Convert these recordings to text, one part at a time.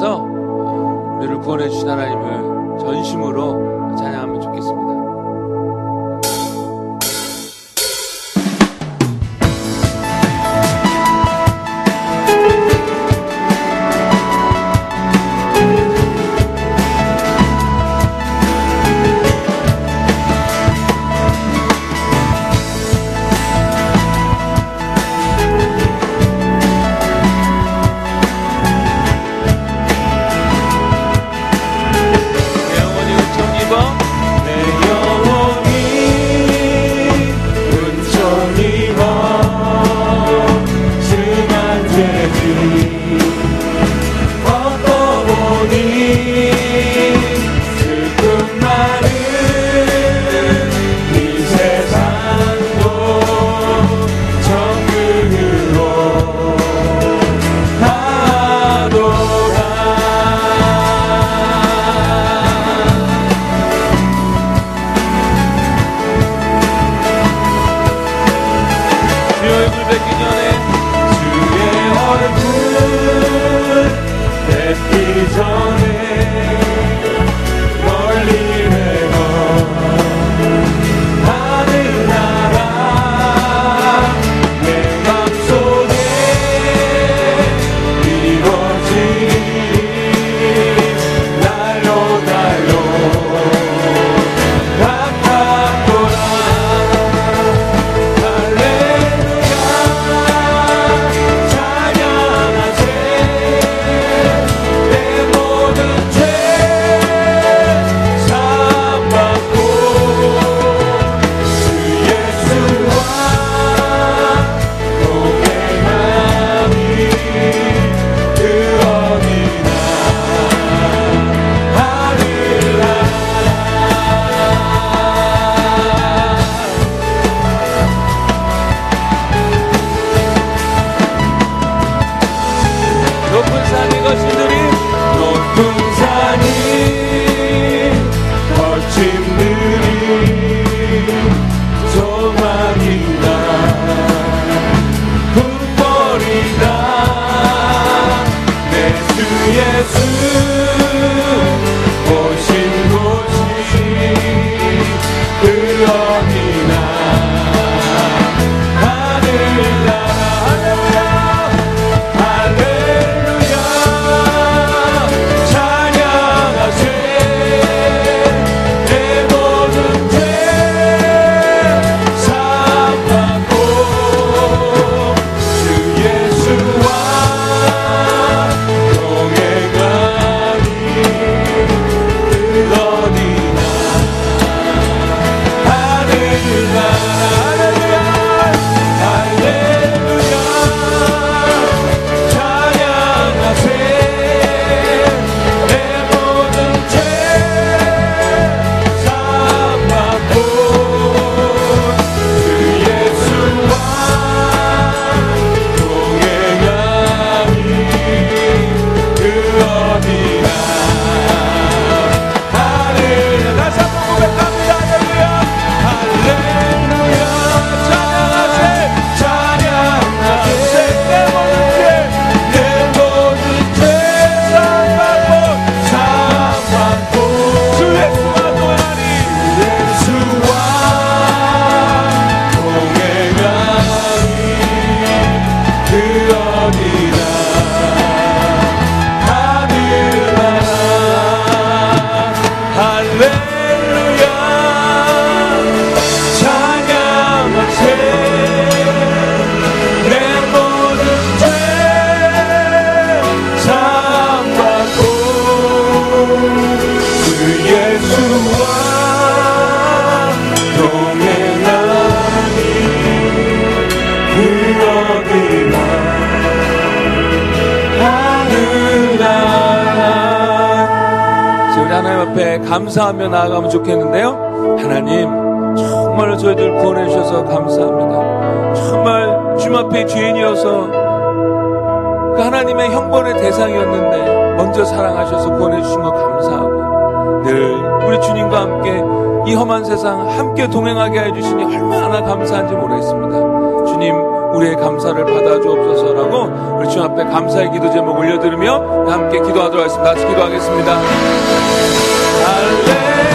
일어나서 우리를 구원해 주신 하나님을 전심으로 찬양하면 좋겠습니다. 예수 오신 감사하며 나아가면 좋겠는데요. 하나님, 정말로 저희들 구원해 주셔서 감사합니다. 정말 주님 앞에 죄인이어서 그 하나님의 형벌의 대상이었는데 먼저 사랑하셔서 구원해 주신 것 감사하고 늘 우리 주님과 함께 이 험한 세상 함께 동행하게 해주시니 얼마나 감사한지 모르겠습니다. 주님, 우리의 감사를 받아 주옵소서라고 우리 주 앞에 감사의 기도 제목 올려드리며 함께 기도하도록 하겠습니다. 같이 기도하겠습니다. 할렐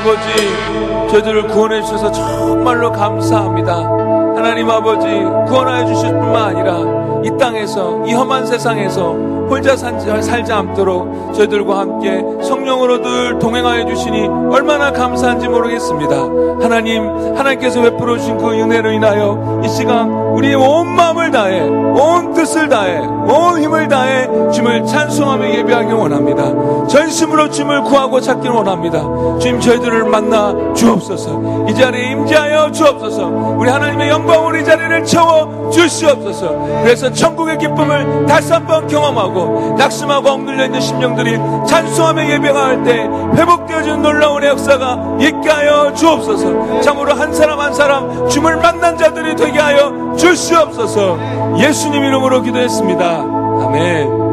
아버지 저희들을 구원해 주셔서 정말로 감사합니다. 하나님 아버지 구원하여 주실 뿐만 아니라 이 땅에서 이 험한 세상에서 혼자 살지 않도록 저희들과 함께 성령으로 늘 동행하여 주시니 얼마나 감사한지 모르겠습니다. 하나님, 하나님께서 베풀어 주신 그 은혜로 인하여 이 시간 우리의 온 마음을 다해, 온 뜻을 다해, 온 힘을 다해 주님을 찬송하며 예배하기 원합니다. 전심으로 주님을 구하고 찾기를 원합니다. 주님 저희들을 만나 주옵소서. 이 자리에 임재하여 주옵소서. 우리 하나님의 영광으로 이 자리를 채워 주시옵소서. 그래서 천국의 기쁨을 다시 한번 경험하고 낙심하고 엉눌려 있는 심령들이 찬송하며 예배할 때 회복되어지는 놀라운 역사가 있게 하여 주옵소서. 참으로 한 사람 한 사람 주님을 만난 자들이 되게 하여 주시옵소서. 예수님 이름으로 기도했습니다. 아멘.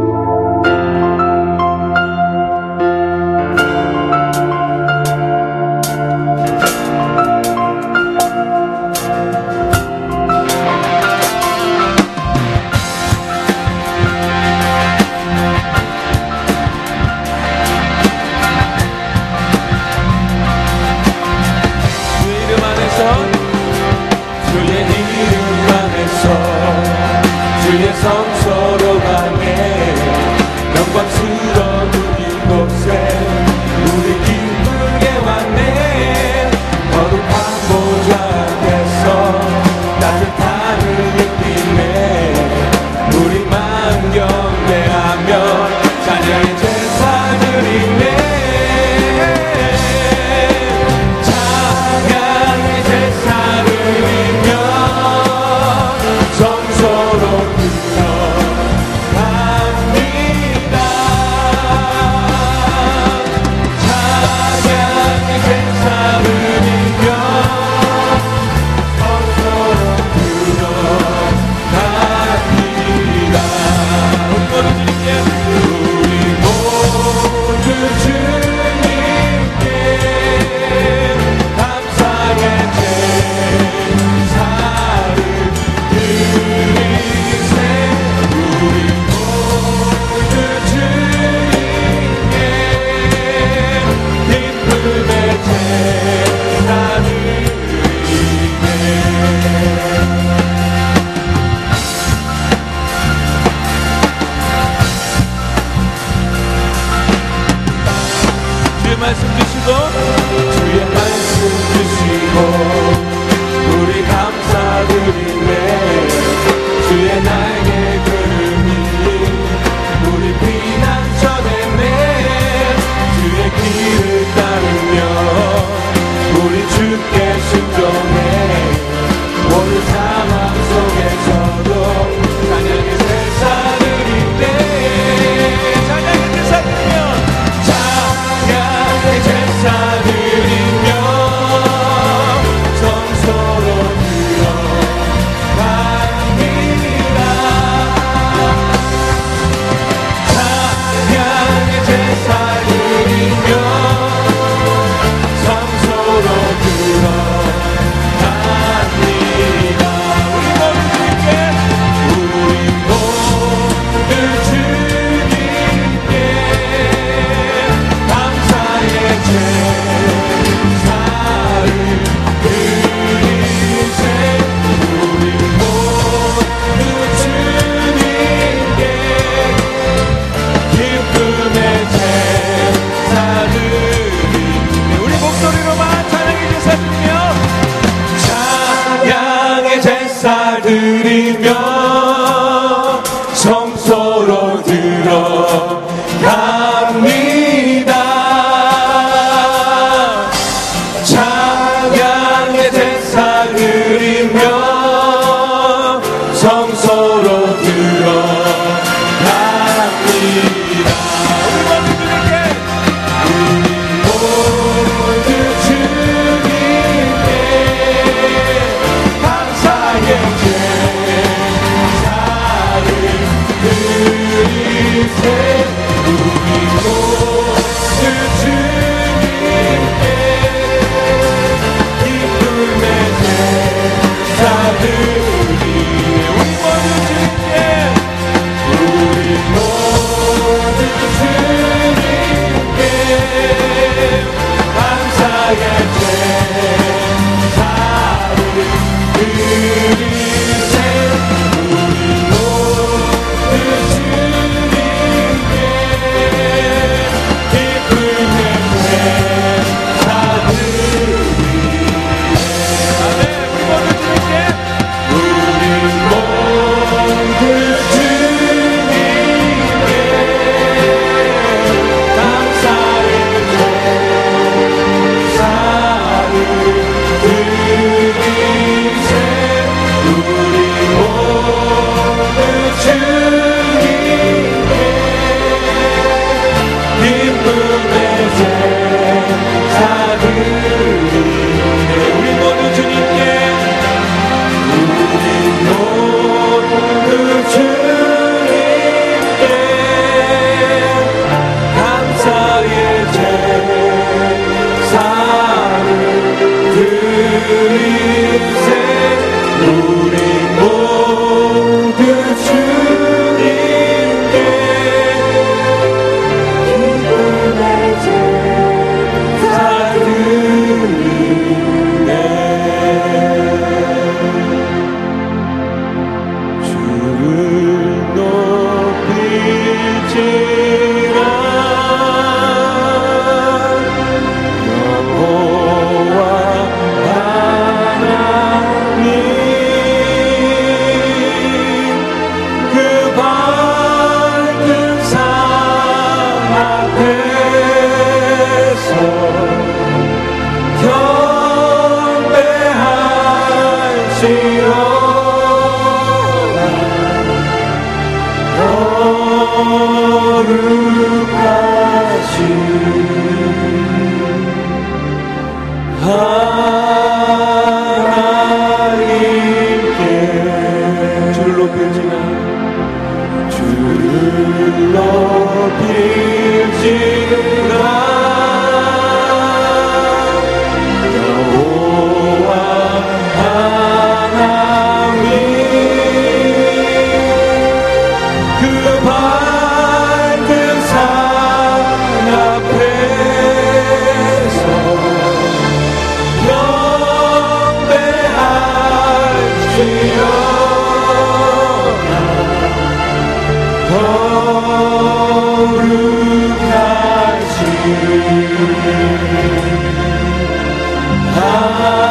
Ah.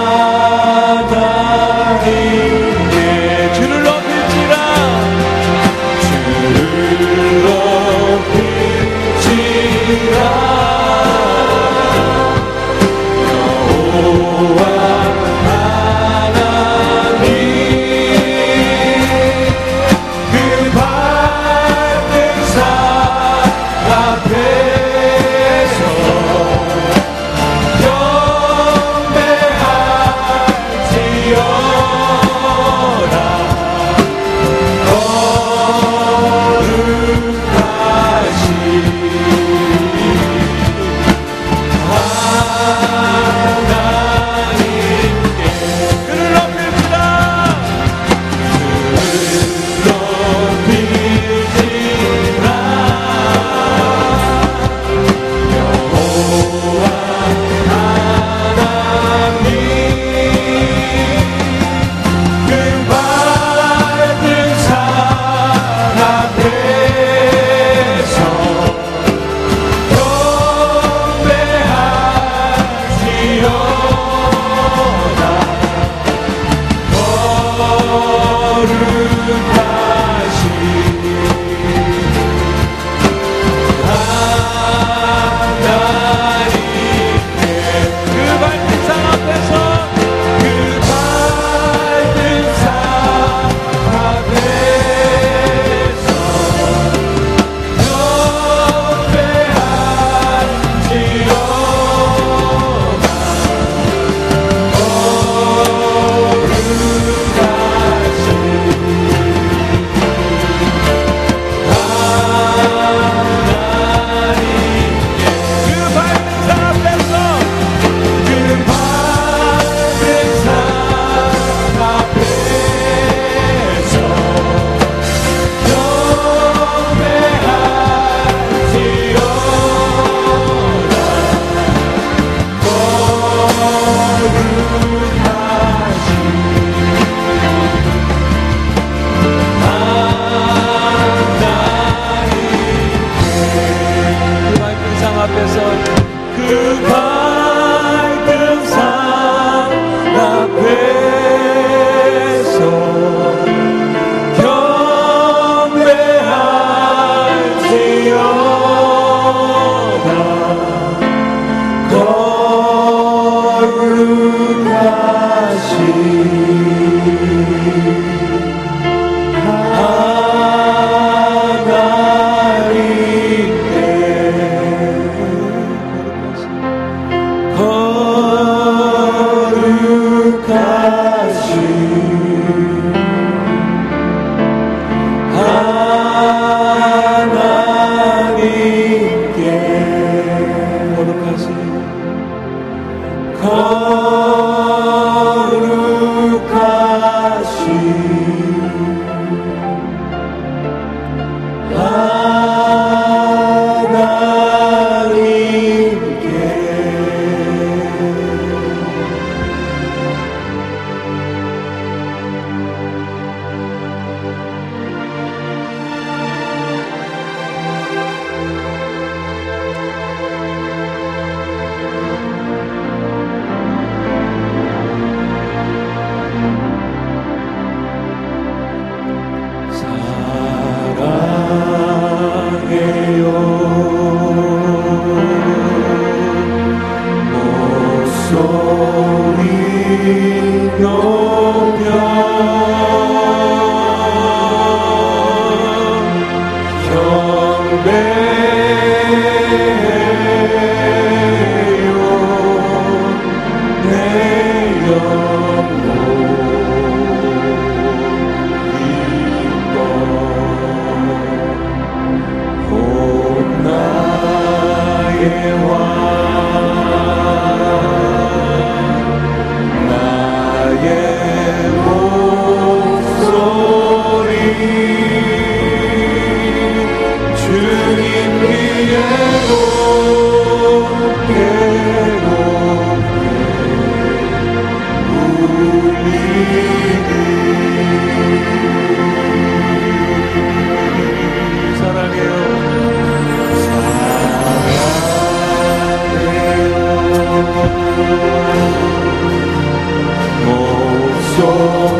Oh.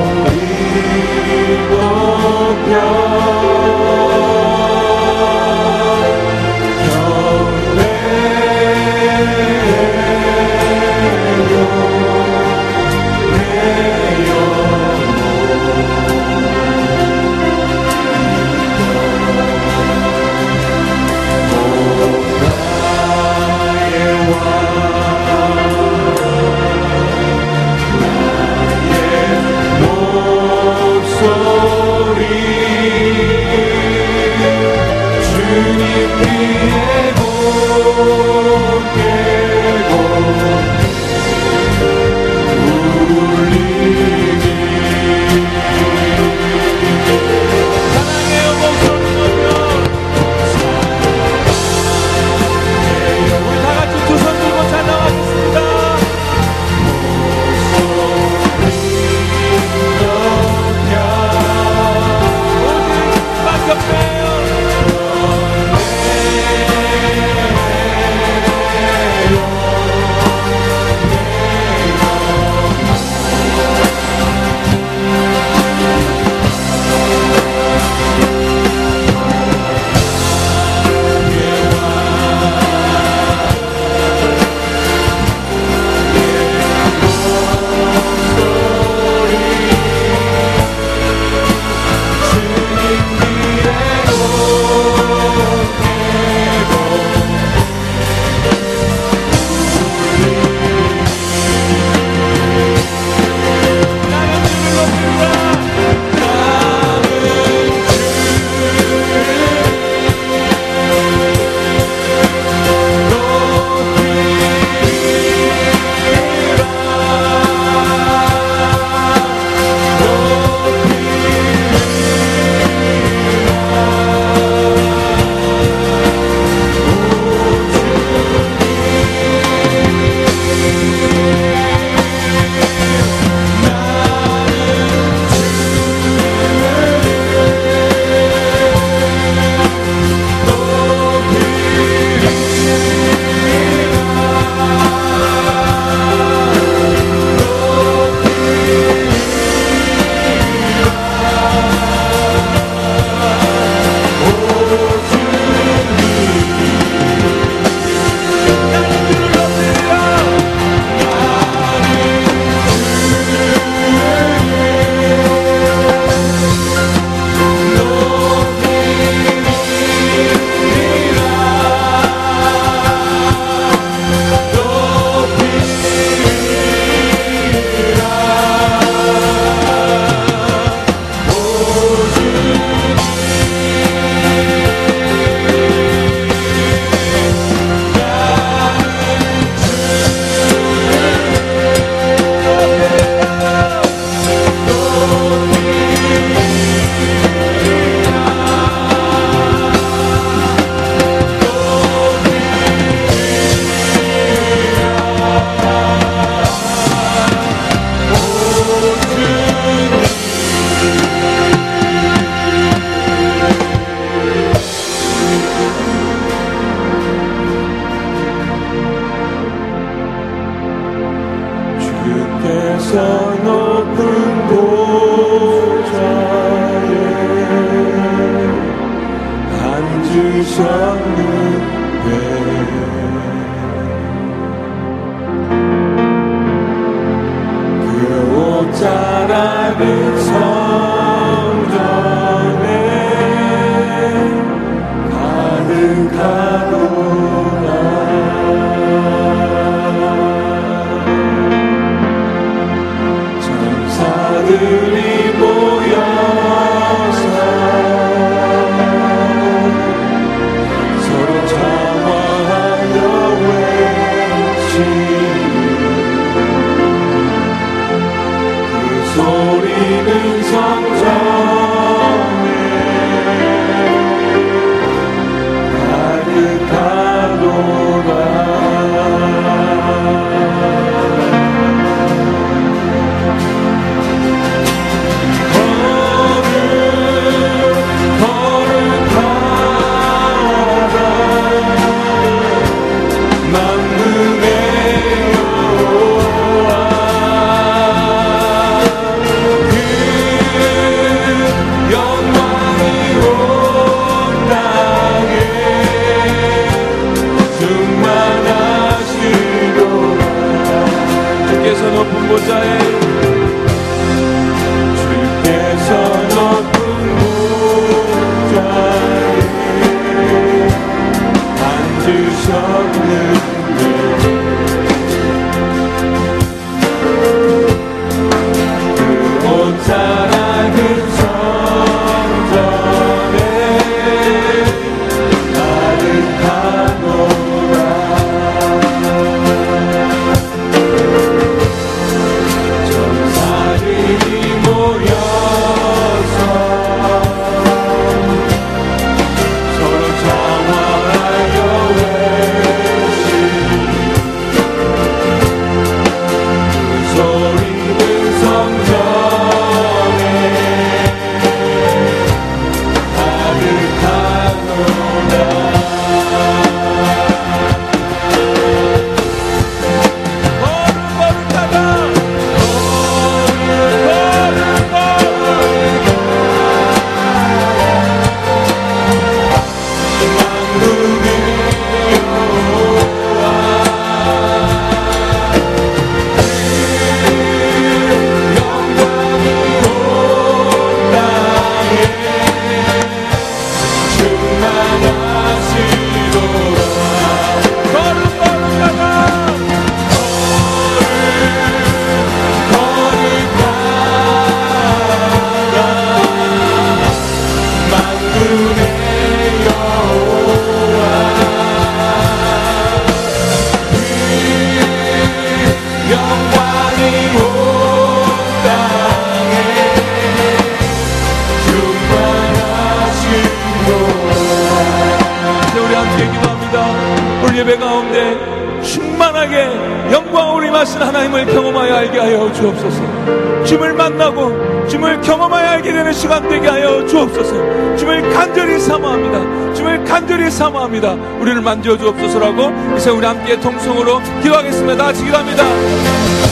사모합니다. 우리를 만져 주옵소서라고 이제 우리 함께 통성으로 기도하겠습니다. 같이 기도합니다.